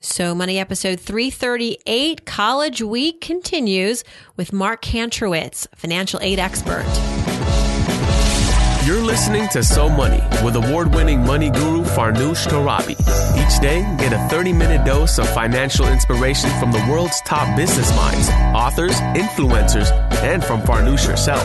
So Money episode 338, College Week continues with Mark Kantrowitz, financial aid expert. You're listening to So Money with award winning money guru Farnoosh Torabi. Each day, get a 30 minute dose of financial inspiration from the world's top business minds, authors, influencers, and from Farnoosh herself.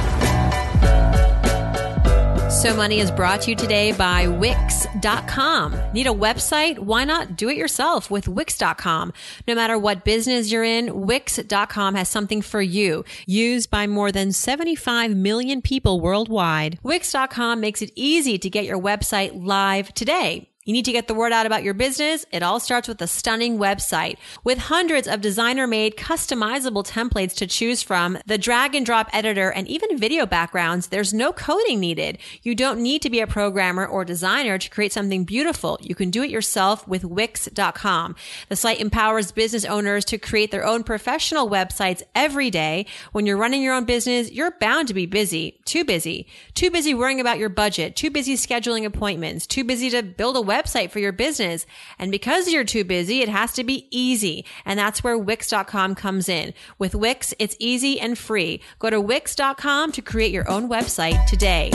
So Money is brought to you today by Wix.com. Need a website? Why not do it yourself with Wix.com? No matter what business you're in, Wix.com has something for you. Used by more than 75 million people worldwide. Wix.com makes it easy to get your website live today. You need to get the word out about your business. It all starts with a stunning website with hundreds of designer made customizable templates to choose from, the drag and drop editor, and even video backgrounds. There's no coding needed. You don't need to be a programmer or designer to create something beautiful. You can do it yourself with Wix.com. The site empowers business owners to create their own professional websites every day. When you're running your own business, you're bound to be busy, too busy, too busy worrying about your budget, too busy scheduling appointments, too busy to build a website for your business. And because you're too busy, it has to be easy. And that's where Wix.com comes in. With Wix, it's easy and free. Go to Wix.com to create your own website today.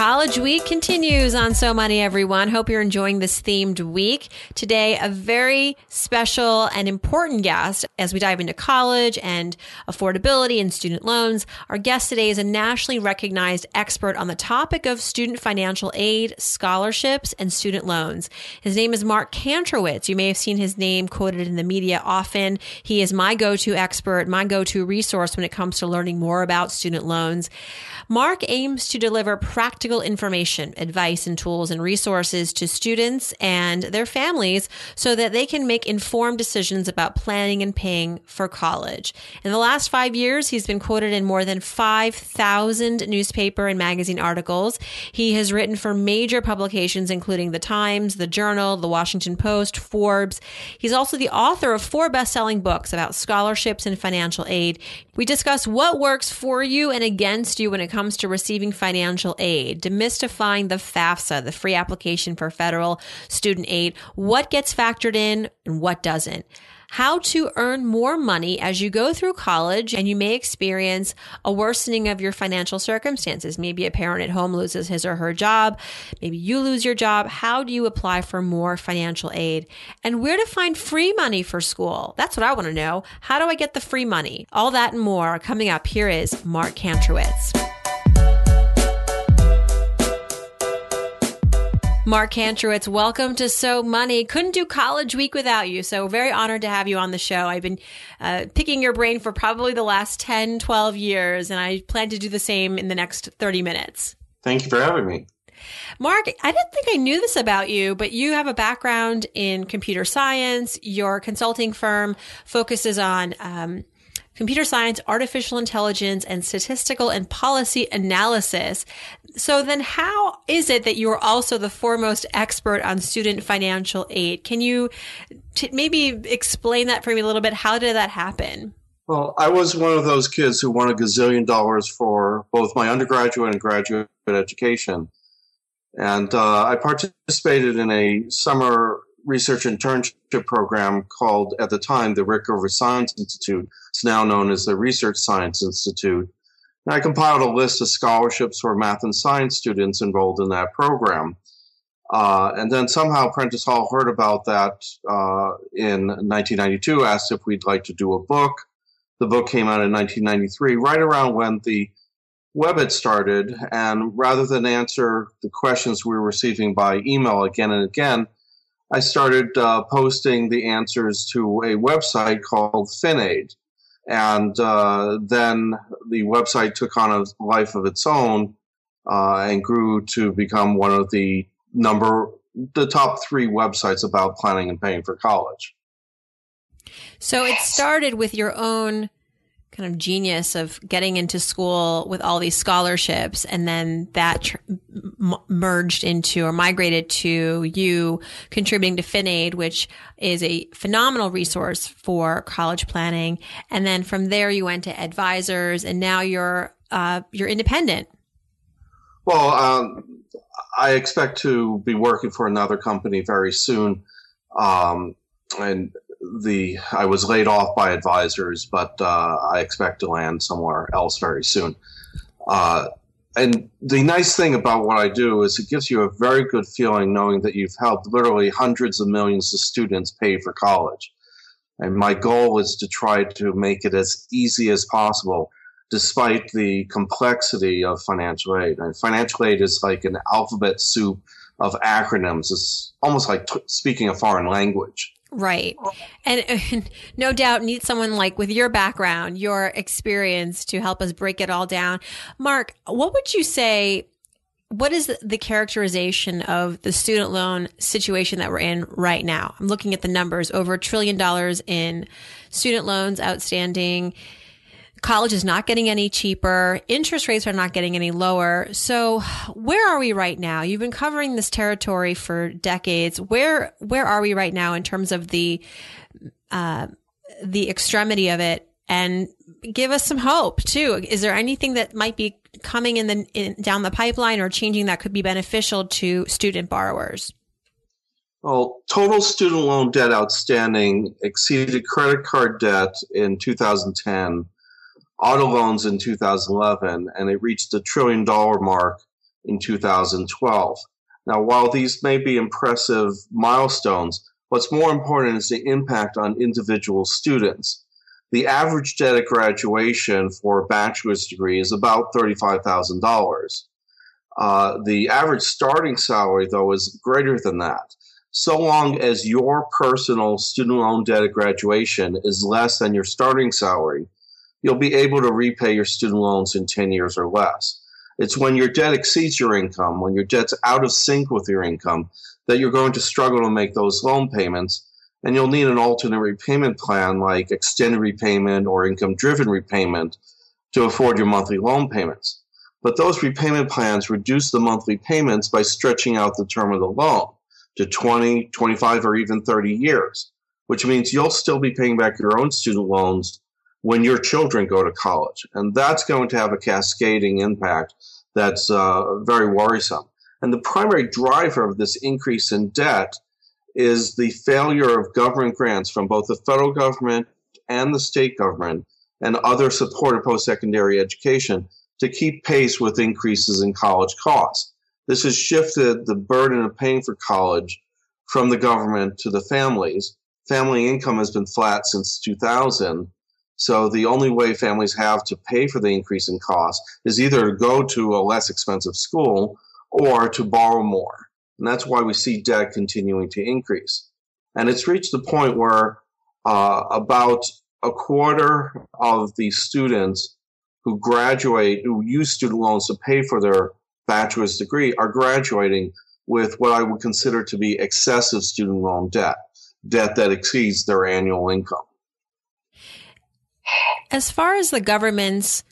College Week continues on So Money, everyone. Hope you're enjoying this themed week. Today, a very special and important guest as we dive into college and affordability and student loans. Our guest today is a nationally recognized expert on the topic of student financial aid, scholarships, and student loans. His name is Mark Kantrowitz. You may have seen his name quoted in the media often. He is my go-to expert, my go-to resource when it comes to learning more about student loans. Mark aims to deliver practical information, advice, and tools and resources to students and their families so that they can make informed decisions about planning and paying for college. In the last five years, he's been quoted in more than 5,000 newspaper and magazine articles. He has written for major publications, including The Times, The Journal, The Washington Post, Forbes. He's also the author of four best selling books about scholarships and financial aid. We discuss what works for you and against you when it comes to receiving financial aid, demystifying the FAFSA, the free application for federal student aid, what gets factored in and what doesn't how to earn more money as you go through college and you may experience a worsening of your financial circumstances. Maybe a parent at home loses his or her job. Maybe you lose your job. How do you apply for more financial aid? And where to find free money for school? That's what I want to know. How do I get the free money? All that and more coming up. Here is Mark Kantrowitz. Mark Kantrowitz, welcome to So Money. Couldn't do College Week without you, so very honored to have you on the show. I've been uh, picking your brain for probably the last 10, 12 years, and I plan to do the same in the next 30 minutes. Thank you for having me. Mark, I didn't think I knew this about you, but you have a background in computer science. Your consulting firm focuses on um, computer science, artificial intelligence, and statistical and policy analysis. So then how is it that you are also the foremost expert on student financial aid? Can you t- maybe explain that for me a little bit? How did that happen? Well, I was one of those kids who won a gazillion dollars for both my undergraduate and graduate education. And uh, I participated in a summer research internship program called, at the time, the Rickover Science Institute. It's now known as the Research Science Institute. And I compiled a list of scholarships for math and science students enrolled in that program. Uh, and then somehow Prentice Hall heard about that uh, in 1992, asked if we'd like to do a book. The book came out in 1993, right around when the web had started. And rather than answer the questions we were receiving by email again and again, I started uh, posting the answers to a website called FinAid. And uh, then the website took on a life of its own uh, and grew to become one of the number, the top three websites about planning and paying for college. So it started with your own kind of genius of getting into school with all these scholarships and then that tr- m- merged into or migrated to you contributing to FinAid, which is a phenomenal resource for college planning. And then from there you went to Edvisors and now you're, uh, you're independent. Well, um, I expect to be working for another company very soon. Um, and the I was laid off by Edvisors, but uh, I expect to land somewhere else very soon. Uh, and the nice thing about what I do is it gives you a very good feeling knowing that you've helped literally hundreds of millions of students pay for college. And my goal is to try to make it as easy as possible, despite the complexity of financial aid. And financial aid is like an alphabet soup of acronyms. It's almost like t- speaking a foreign language. Right. Oh. And, and, no doubt need someone like with your background, your experience to help us break it all down. Mark, what would you say? What is the characterization of the student loan situation that we're in right now? I'm looking at the numbers over a trillion dollars in student loans outstanding college is not getting any cheaper. Interest rates are not getting any lower. So where are we right now? You've been covering this territory for decades. Where, where are we right now in terms of the, uh, the extremity of it? And give us some hope too. Is there anything that might be coming in the in, down the pipeline or changing that could be beneficial to student borrowers? Well, total student loan debt outstanding exceeded credit card debt in 2010 auto loans in 2011, and it reached the trillion dollar mark in 2012. Now, while these may be impressive milestones, what's more important is the impact on individual students. The average debt at graduation for a bachelor's degree is about $35,000. Uh, the average starting salary, though, is greater than that. So long as your personal student loan debt at graduation is less than your starting salary, you'll be able to repay your student loans in 10 years or less. It's when your debt exceeds your income, when your debt's out of sync with your income, that you're going to struggle to make those loan payments. And you'll need an alternate repayment plan like extended repayment or income driven repayment to afford your monthly loan payments. But those repayment plans reduce the monthly payments by stretching out the term of the loan to 20, 25, or even 30 years, which means you'll still be paying back your own student loans when your children go to college. And that's going to have a cascading impact that's uh, very worrisome. And the primary driver of this increase in debt is the failure of government grants from both the federal government and the state government and other supported post secondary education to keep pace with increases in college costs. This has shifted the burden of paying for college from the government to the families. Family income has been flat since 2000, so the only way families have to pay for the increase in cost is either go to a less expensive school or to borrow more. And that's why we see debt continuing to increase. And it's reached the point where uh, about a quarter of the students who graduate, who use student loans to pay for their bachelor's degree, are graduating with what I would consider to be excessive student loan debt, debt that exceeds their annual income. As far as the government's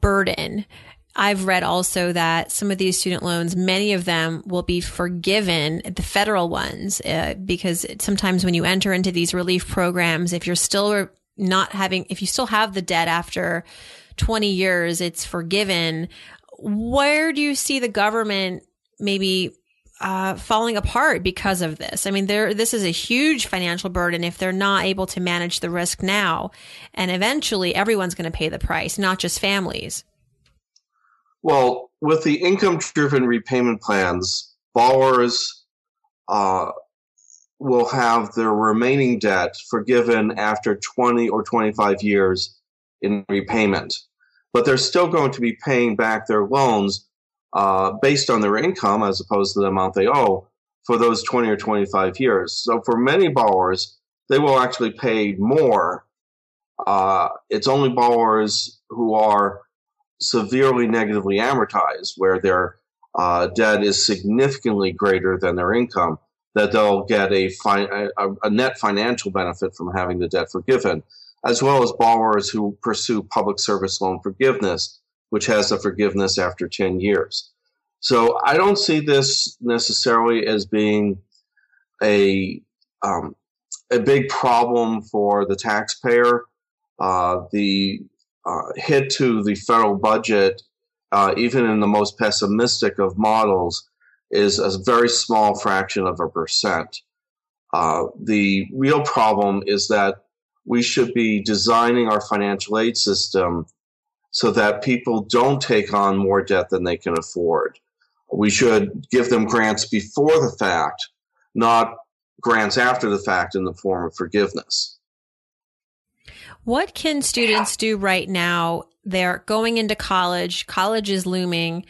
burden, I've read also that some of these student loans, many of them will be forgiven, the federal ones, uh, because sometimes when you enter into these relief programs, if you're still not having, if you still have the debt after 20 years, it's forgiven. Where do you see the government maybe uh, falling apart because of this. I mean, there this is a huge financial burden if they're not able to manage the risk now, and eventually everyone's going to pay the price, not just families. Well, with the income-driven repayment plans, borrowers uh, will have their remaining debt forgiven after 20 or 25 years in repayment, but they're still going to be paying back their loans uh, based on their income as opposed to the amount they owe for those 20 or 25 years. So for many borrowers, they will actually pay more. Uh, it's only borrowers who are severely negatively amortized, where their uh, debt is significantly greater than their income, that they'll get a, fi- a, a net financial benefit from having the debt forgiven. as well as borrowers who pursue public service loan forgiveness, which has a forgiveness after 10 years. So I don't see this necessarily as being a um, a big problem for the taxpayer. Uh, the uh, hit to the federal budget, uh, even in the most pessimistic of models, is a very small fraction of a percent. Uh, the real problem is that we should be designing our financial aid system so that people don't take on more debt than they can afford. We should give them grants before the fact, not grants after the fact in the form of forgiveness. What can students do right now? They're going into college, college is looming.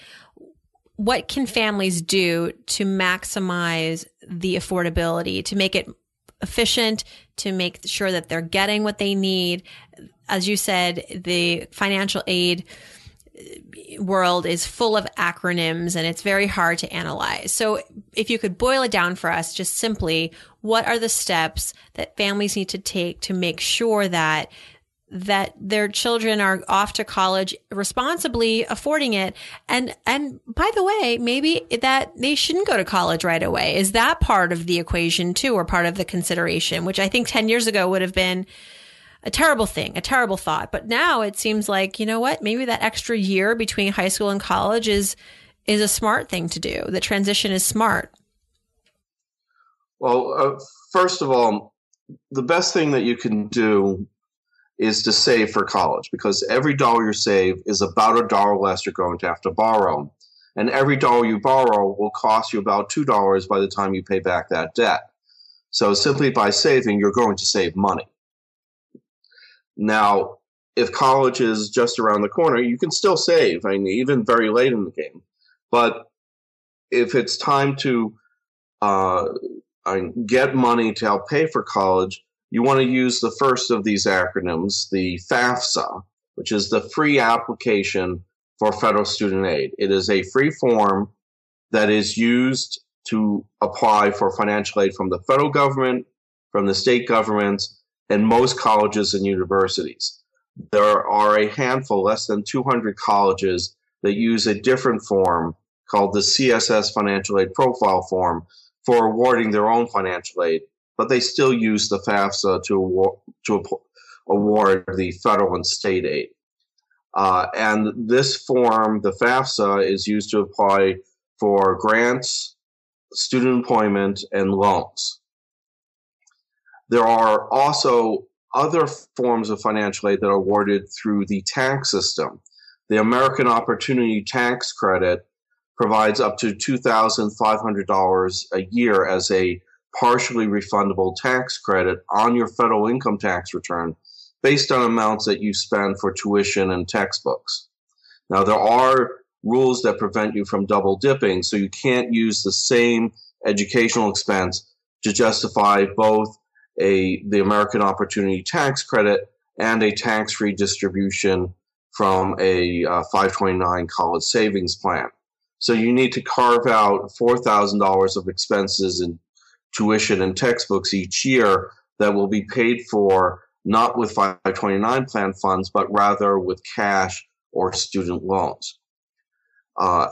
What can families do to maximize the affordability, to make it efficient, to make sure that they're getting what they need? As you said, the financial aid uh, world is full of acronyms and it's very hard to analyze. So if you could boil it down for us just simply, what are the steps that families need to take to make sure that that their children are off to college responsibly affording it and and by the way maybe that they shouldn't go to college right away is that part of the equation too or part of the consideration which i think 10 years ago would have been a terrible thing, a terrible thought. But now it seems like, you know what, maybe that extra year between high school and college is is a smart thing to do. The transition is smart. Well, uh, first of all, the best thing that you can do is to save for college because every dollar you save is about a dollar less you're going to have to borrow. And every dollar you borrow will cost you about $2 by the time you pay back that debt. So simply by saving, you're going to save money. Now, if college is just around the corner, you can still save. I mean, even very late in the game. But if it's time to uh, get money to help pay for college, you want to use the first of these acronyms, the FAFSA, which is the free application for federal student aid. It is a free form that is used to apply for financial aid from the federal government, from the state governments, and most colleges and universities. There are a handful, less than 200 colleges that use a different form called the CSS Financial Aid Profile Form for awarding their own financial aid, but they still use the FAFSA to award, to award the federal and state aid. Uh, and this form, the FAFSA, is used to apply for grants, student employment, and loans. There are also other forms of financial aid that are awarded through the tax system. The American Opportunity Tax Credit provides up to $2,500 a year as a partially refundable tax credit on your federal income tax return based on amounts that you spend for tuition and textbooks. Now, there are rules that prevent you from double dipping, so you can't use the same educational expense to justify both a the American Opportunity Tax Credit and a tax-free distribution from a uh, 529 college savings plan. So you need to carve out $4,000 of expenses in tuition and textbooks each year that will be paid for not with 529 plan funds, but rather with cash or student loans. Uh,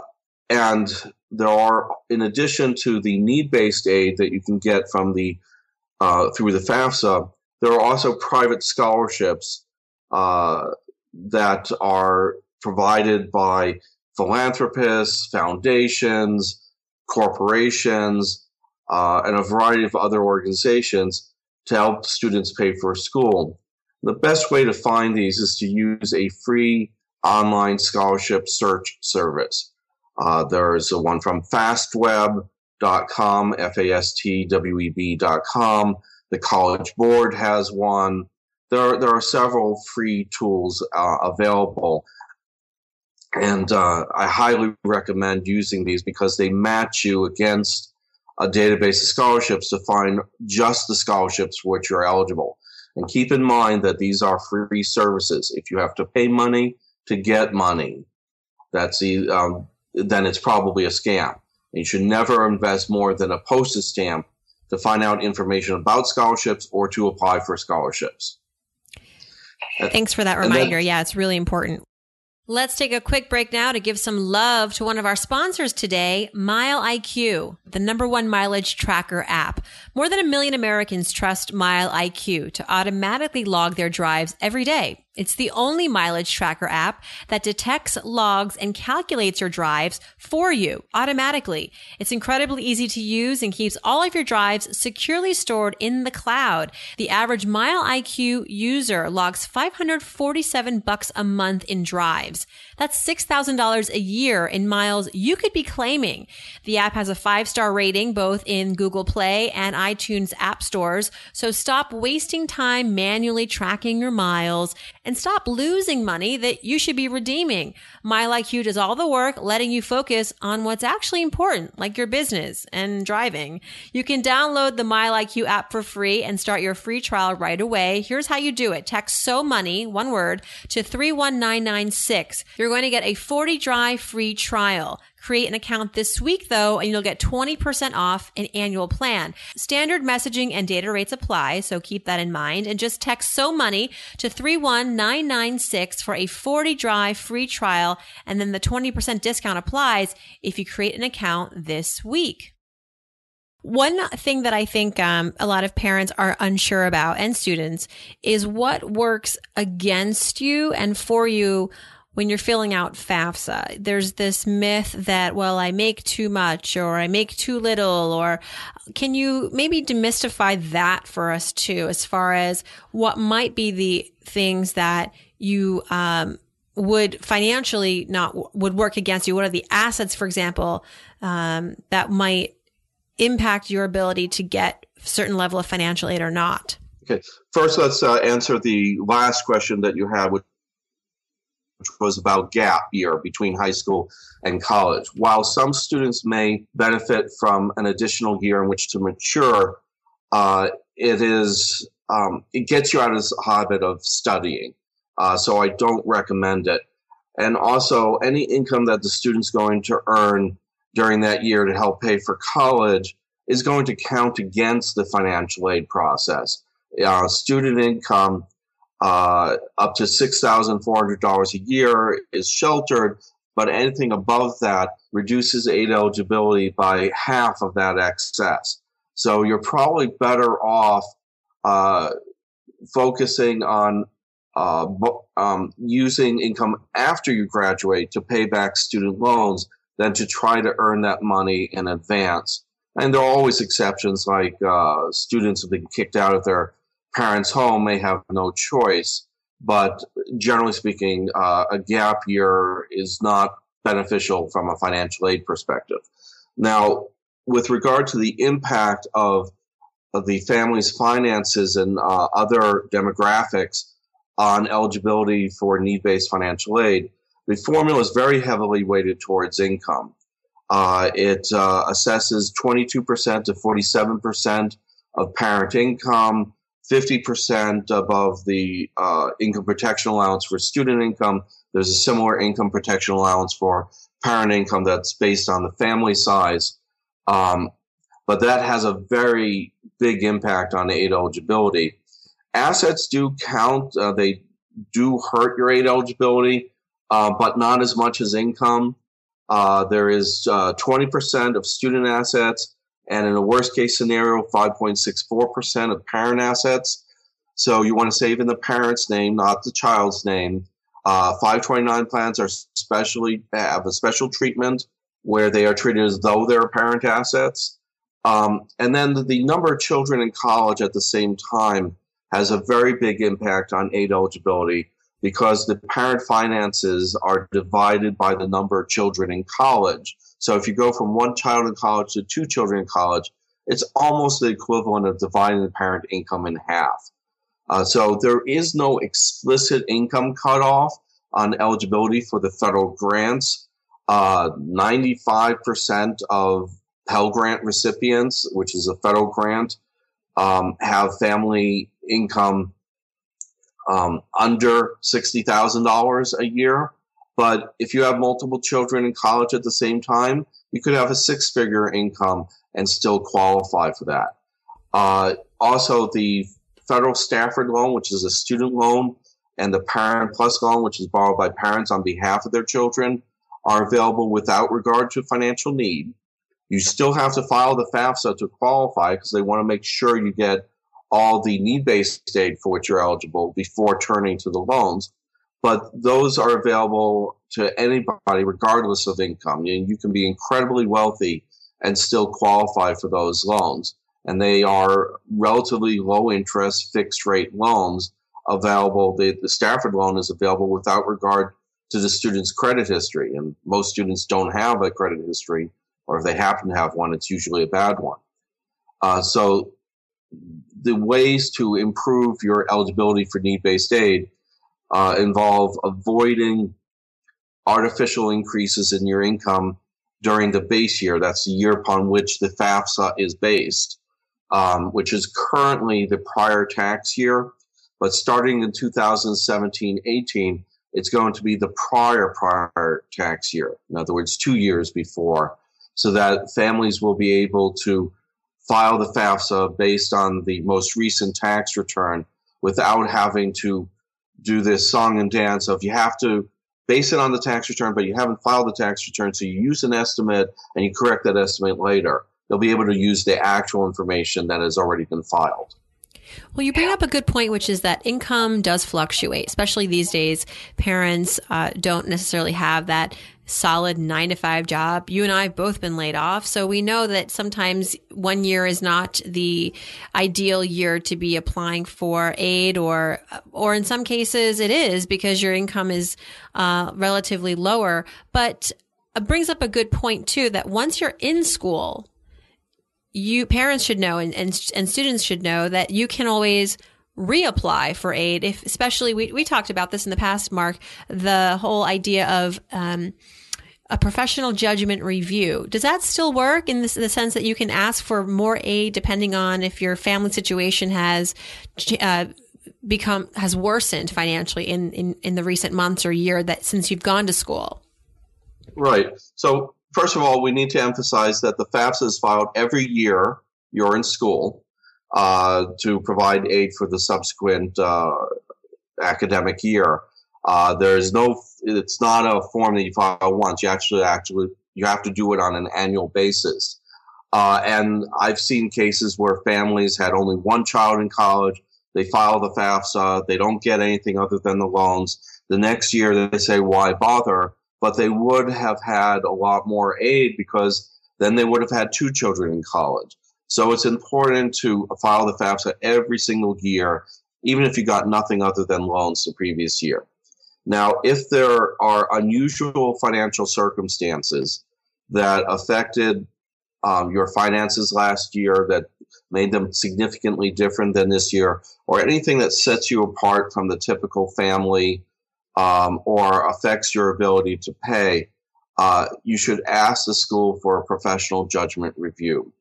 and there are, in addition to the need based aid that you can get from the uh, through the FAFSA, there are also private scholarships uh, that are provided by philanthropists, foundations, corporations, uh, and a variety of other organizations to help students pay for school. The best way to find these is to use a free online scholarship search service. Uh, there's a one from fastweb.com, F-A-S-T-W-E-B.com. The College Board has one. There, there are several free tools uh, available. And uh, I highly recommend using these because they match you against a database of scholarships to find just the scholarships for which you're eligible. And keep in mind that these are free services. If you have to pay money to get money, that's the, um, then it's probably a scam. And You should never invest more than a postage stamp to find out information about scholarships or to apply for scholarships. Thanks for that reminder. Then, yeah, it's really important. Let's take a quick break now to give some love to one of our sponsors today, Mile IQ, the number one mileage tracker app. More than a million Americans trust Mile IQ to automatically log their drives every day. It's the only mileage tracker app that detects, logs, and calculates your drives for you automatically. It's incredibly easy to use and keeps all of your drives securely stored in the cloud. The average Mile IQ user logs 547 bucks a month in drives. That's $6,000 a year in miles you could be claiming. The app has a five star rating both in Google Play and iTunes app stores. So stop wasting time manually tracking your miles and stop losing money that you should be redeeming. MileIQ does all the work, letting you focus on what's actually important, like your business and driving. You can download the MileIQ app for free and start your free trial right away. Here's how you do it. Text so money, one word, to 31996. You're going to get a 40 drive free trial. Create an account this week though, and you'll get 20% off an annual plan. Standard messaging and data rates apply, so keep that in mind. And just text so money to 31996 for a 40 drive free trial, and then the 20% discount applies if you create an account this week. One thing that I think um, a lot of parents are unsure about and students is what works against you and for you when you're filling out FAFSA. There's this myth that, well, I make too much or I make too little, or can you maybe demystify that for us too, as far as what might be the things that you, um, would financially not would work against you? What are the assets, for example, um, that might impact your ability to get certain level of financial aid or not? Okay, first let's uh, answer the last question that you had, which which was about gap year between high school and college. While some students may benefit from an additional year in which to mature, uh, it is um, it gets you out of this habit of studying. Uh, so I don't recommend it. And also, any income that the student's going to earn during that year to help pay for college is going to count against the financial aid process. Uh, student income uh, up to $6,400 a year is sheltered, but anything above that reduces aid eligibility by half of that excess. So you're probably better off uh, focusing on uh, um, using income after you graduate to pay back student loans than to try to earn that money in advance. And there are always exceptions, like uh, students have been kicked out of their parents' home may have no choice. But generally speaking, uh, a gap year is not beneficial from a financial aid perspective. Now, with regard to the impact of, of the family's finances and uh, other demographics on eligibility for need based financial aid, the formula is very heavily weighted towards income. Uh, it uh, assesses 22% to 47% of parent income, 50% above the uh, income protection allowance for student income. There's a similar income protection allowance for parent income that's based on the family size. Um, but that has a very big impact on aid eligibility. Assets do count, uh, they do hurt your aid eligibility, uh, but not as much as income. Uh, there is 20% uh, of student assets and in a worst case scenario, 5.64% of parent assets. So you want to save in the parent's name, not the child's name. Uh, 529 plans are specially have a special treatment where they are treated as though they're parent assets. Um, and then the, the number of children in college at the same time has a very big impact on aid eligibility because the parent finances are divided by the number of children in college. So if you go from one child in college to two children in college, it's almost the equivalent of dividing the parent income in half. Uh, so there is no explicit income cutoff on eligibility for the federal grants. Uh, 95% of Pell Grant recipients, which is a federal grant, um, have family income um, under $60,000 a year. But if you have multiple children in college at the same time, you could have a six figure income and still qualify for that. Uh, also, the federal Stafford loan, which is a student loan, and the Parent Plus loan, which is borrowed by parents on behalf of their children, are available without regard to financial need. You still have to file the FAFSA to qualify because they want to make sure you get all the need based aid for which you're eligible before turning to the loans. But those are available to anybody regardless of income. You, you can be incredibly wealthy and still qualify for those loans. And they are relatively low interest, fixed rate loans available. The, the Stafford loan is available without regard to the student's credit history. And most students don't have a credit history, or if they happen to have one, it's usually a bad one. Uh, so the ways to improve your eligibility for need-based aid uh, involve avoiding artificial increases in your income during the base year. That's the year upon which the FAFSA is based, um, which is currently the prior tax year. But starting in 2017 18, it's going to be the prior prior tax year. In other words, two years before, so that families will be able to file the FAFSA based on the most recent tax return without having to do this song and dance of you have to base it on the tax return, but you haven't filed the tax return, so you use an estimate and you correct that estimate later. They'll be able to use the actual information that has already been filed. Well, you bring up a good point, which is that income does fluctuate, especially these days. Parents uh, don't necessarily have that solid nine to five job. You and I have both been laid off. So we know that sometimes one year is not the ideal year to be applying for aid or, or in some cases it is because your income is, uh, relatively lower. But it brings up a good point too that once you're in school, you parents should know and, and, and students should know that you can always reapply for aid if especially we, we talked about this in the past mark the whole idea of um, a professional judgment review. Does that still work in, the sense that you can ask for more aid depending on if your family situation has uh, become has worsened financially in, in in the recent months or year that since you've gone to school? Right. So first of all, we need to emphasize that the FAFSA is filed every year you're in school uh, to provide aid for the subsequent uh, academic year. Uh, there is no, it's not a form that you file once. You actually, actually, you have to do it on an annual basis. Uh, and I've seen cases where families had only one child in college. They file the FAFSA. They don't get anything other than the loans. The next year they say, why bother? but they would have had a lot more aid because then they would have had two children in college. So it's important to file the FAFSA every single year, even if you got nothing other than loans the previous year. Now, if there are unusual financial circumstances that affected um, your finances last year that made them significantly different than this year, or anything that sets you apart from the typical family um, or affects your ability to pay, uh, you should ask the school for a professional judgment review.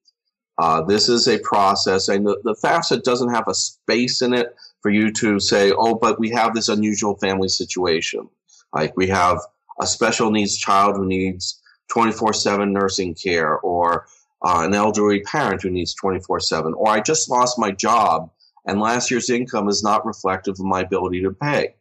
Uh, this is a process, and the, the FAFSA doesn't have a space in it for you to say, oh, but we have this unusual family situation. Like we have a special needs child who needs 24 7 nursing care, or uh, an elderly parent who needs 24 7, or I just lost my job and last year's income is not reflective of my ability to pay.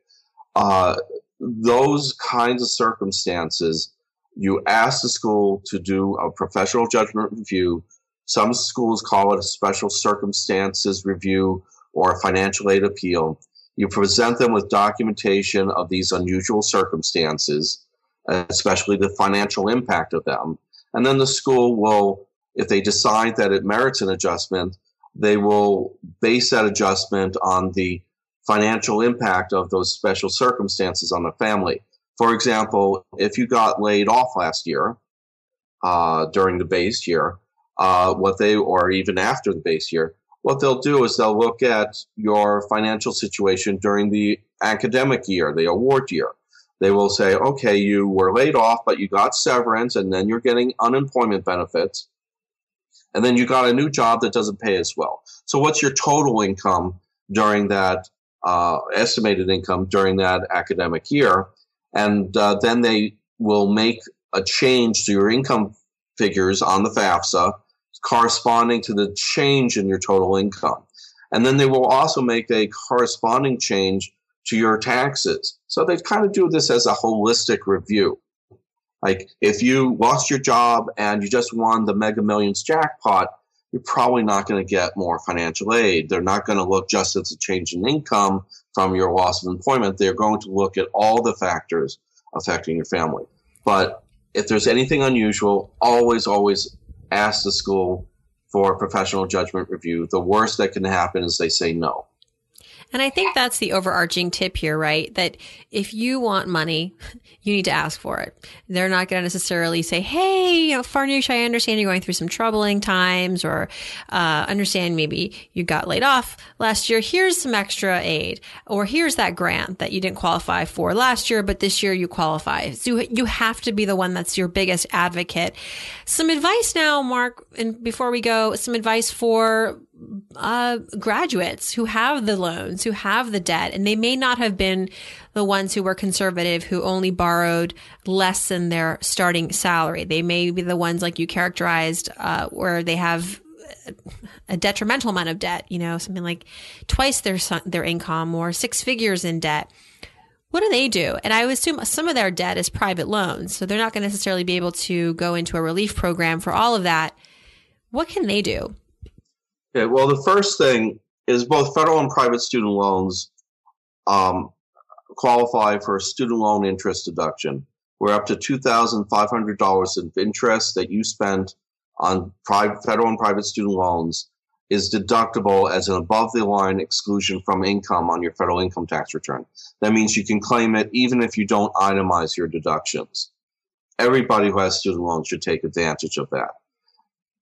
Uh, those kinds of circumstances, you ask the school to do a professional judgment review. Some schools call it a special circumstances review or a financial aid appeal. You present them with documentation of these unusual circumstances, especially the financial impact of them. And then the school will, if they decide that it merits an adjustment, they will base that adjustment on the financial impact of those special circumstances on the family. For example, if you got laid off last year uh, during the base year, uh, what they or even after the base year, what they'll do is they'll look at your financial situation during the academic year, the award year. They will say, okay, you were laid off, but you got severance, and then you're getting unemployment benefits, and then you got a new job that doesn't pay as well. So, what's your total income during that uh, estimated income during that academic year. And uh, then they will make a change to your income figures on the FAFSA corresponding to the change in your total income. And then they will also make a corresponding change to your taxes. So they kind of do this as a holistic review. Like if you lost your job and you just won the Mega Millions jackpot, you're probably not going to get more financial aid. They're not going to look just at the change in income from your loss of employment. They're going to look at all the factors affecting your family. But if there's anything unusual, always, always ask the school for professional judgment review. The worst that can happen is they say no. And I think that's the overarching tip here, right? That if you want money, you need to ask for it. They're not going to necessarily say, Hey, you know, Farnoosh, I understand you're going through some troubling times or, uh, understand maybe you got laid off last year. Here's some extra aid or here's that grant that you didn't qualify for last year, but this year you qualify. So you have to be the one that's your biggest advocate. Some advice now, Mark, and before we go, some advice for uh, graduates who have the loans, who have the debt, and they may not have been the ones who were conservative, who only borrowed less than their starting salary. They may be the ones like you characterized, uh, where they have a detrimental amount of debt, you know, something like twice their their income or six figures in debt. What do they do? And I would assume some of their debt is private loans, so they're not going to necessarily be able to go into a relief program for all of that. What can they do? Okay, well, the first thing is both federal and private student loans um, qualify for a student loan interest deduction, where up to $2,500 of interest that you spent on private, federal and private student loans is deductible as an above the line exclusion from income on your federal income tax return. That means you can claim it even if you don't itemize your deductions. Everybody who has student loans should take advantage of that.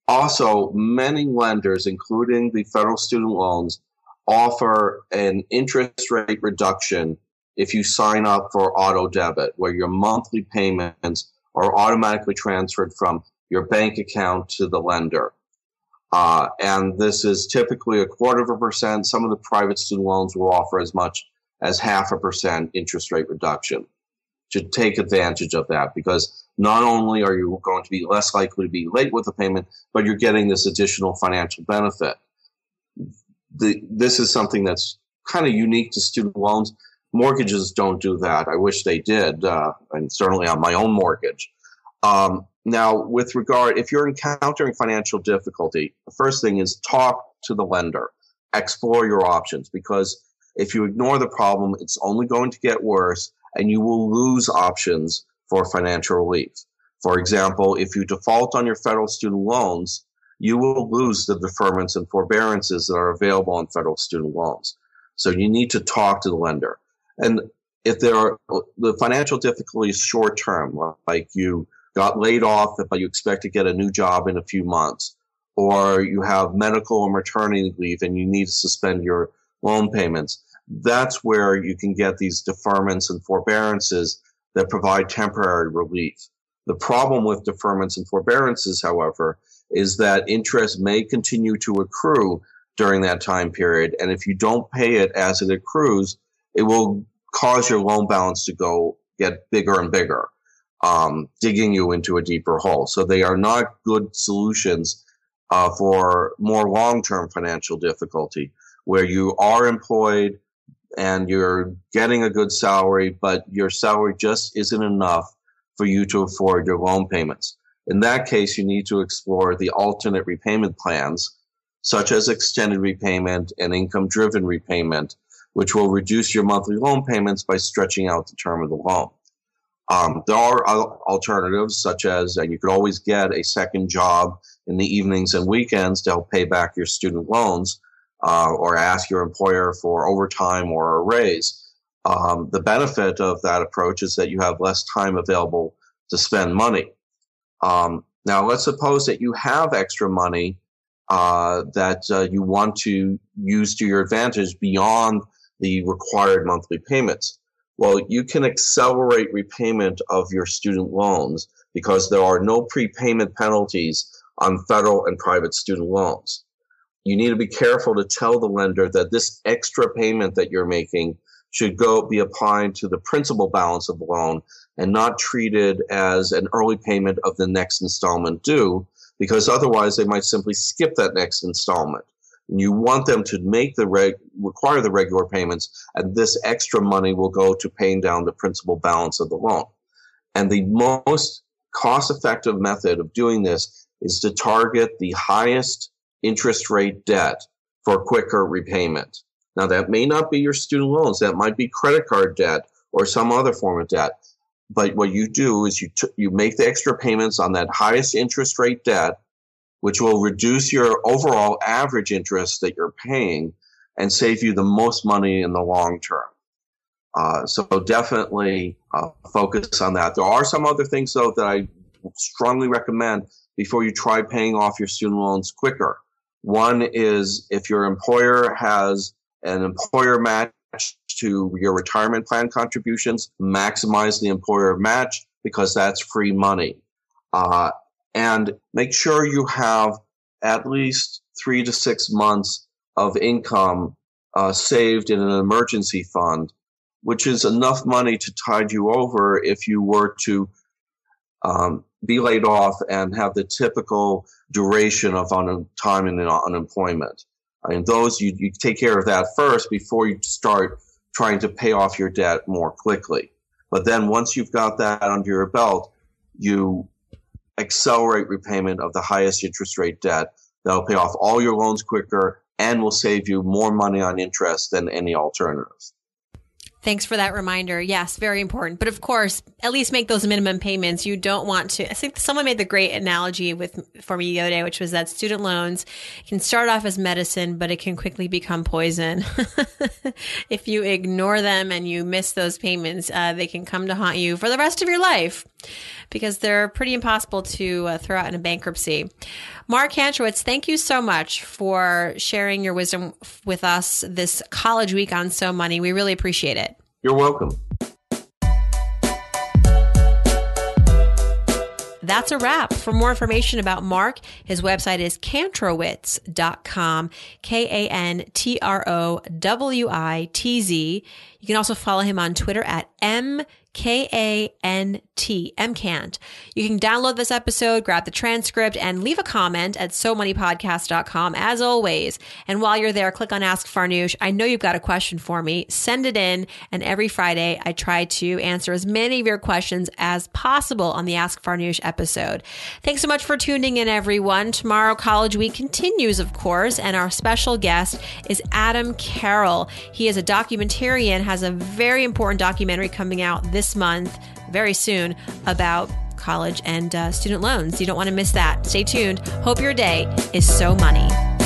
Also, many lenders, including the federal student loans, offer an interest rate reduction if you sign up for auto debit, where your monthly payments are automatically transferred from your bank account to the lender. Uh, and this is typically a quarter of a percent. Some of the private student loans will offer as much as half a percent interest rate reduction to take advantage of that because not only are you going to be less likely to be late with a payment, but you're getting this additional financial benefit. The, this is something that's kind of unique to student loans. Mortgages don't do that. I wish they did, uh, and certainly on my own mortgage. Um, now, with regard, if you're encountering financial difficulty, the first thing is talk to the lender, explore your options, because if you ignore the problem, it's only going to get worse and you will lose options for financial relief. For example, if you default on your federal student loans, you will lose the deferments and forbearances that are available on federal student loans. So you need to talk to the lender. And if there are the financial difficulties short term, like you got laid off, but you expect to get a new job in a few months, or you have medical or maternity leave and you need to suspend your loan payments, that's where you can get these deferments and forbearances that provide temporary relief. The problem with deferments and forbearances, however, is that interest may continue to accrue during that time period. And if you don't pay it as it accrues, it will cause your loan balance to go get bigger and bigger, um, digging you into a deeper hole. So they are not good solutions uh, for more long term financial difficulty where you are employed and you're getting a good salary, but your salary just isn't enough for you to afford your loan payments. In that case, you need to explore the alternate repayment plans, such as extended repayment and income driven repayment, which will reduce your monthly loan payments by stretching out the term of the loan. Um, there are alternatives, such as, and you could always get a second job in the evenings and weekends to help pay back your student loans uh, or ask your employer for overtime or a raise. Um, the benefit of that approach is that you have less time available to spend money. Um, now, let's suppose that you have extra money uh, that uh, you want to use to your advantage beyond the required monthly payments. Well, you can accelerate repayment of your student loans because there are no prepayment penalties on federal and private student loans you need to be careful to tell the lender that this extra payment that you're making should go be applied to the principal balance of the loan and not treated as an early payment of the next installment due because otherwise they might simply skip that next installment And you want them to make the reg, require the regular payments, and this extra money will go to paying down the principal balance of the loan. And the most cost effective method of doing this is to target the highest interest rate debt for quicker repayment. Now, that may not be your student loans, that might be credit card debt or some other form of debt. But what you do is you, t- you make the extra payments on that highest interest rate debt, which will reduce your overall average interest that you're paying and save you the most money in the long term. Uh, so definitely uh, focus on that. There are some other things though that I strongly recommend before you try paying off your student loans quicker. One is if your employer has an employer match to your retirement plan contributions, maximize the employer match because that's free money. Uh, and make sure you have at least three to six months of income uh, saved in an emergency fund, which is enough money to tide you over if you were to um, be laid off and have the typical duration of un- time in uh, unemployment. I mean, those you, you take care of that first before you start trying to pay off your debt more quickly. But then once you've got that under your belt, you accelerate repayment of the highest interest rate debt that'll pay off all your loans quicker and will save you more money on interest than any alternatives. Thanks for that reminder. Yes, very important. But of course, at least make those minimum payments. You don't want to. I think someone made the great analogy with for me the other day, which was that student loans can start off as medicine, but it can quickly become poison. if you ignore them and you miss those payments, uh, they can come to haunt you for the rest of your life because they're pretty impossible to uh, throw out in a bankruptcy. Mark Kantrowitz, thank you so much for sharing your wisdom with us this college week on So Money. We really appreciate it. You're welcome. That's a wrap. For more information about Mark, his website is kantrowitz.com, K A N T R O W I T Z. You can also follow him on Twitter at M K A N T, MKANT. You can download this episode, grab the transcript, and leave a comment at so SoMoneyPodcast.com as always. And while you're there, click on Ask Farnoosh. I know you've got a question for me. Send it in. And every Friday, I try to answer as many of your questions as possible on the Ask Farnoosh episode. Thanks so much for tuning in, everyone. Tomorrow, College Week continues, of course, and our special guest is Adam Carroll. He is a documentarian, has a very important documentary coming out this this month, very soon, about college and uh, student loans. You don't want to miss that. Stay tuned. Hope your day is so money.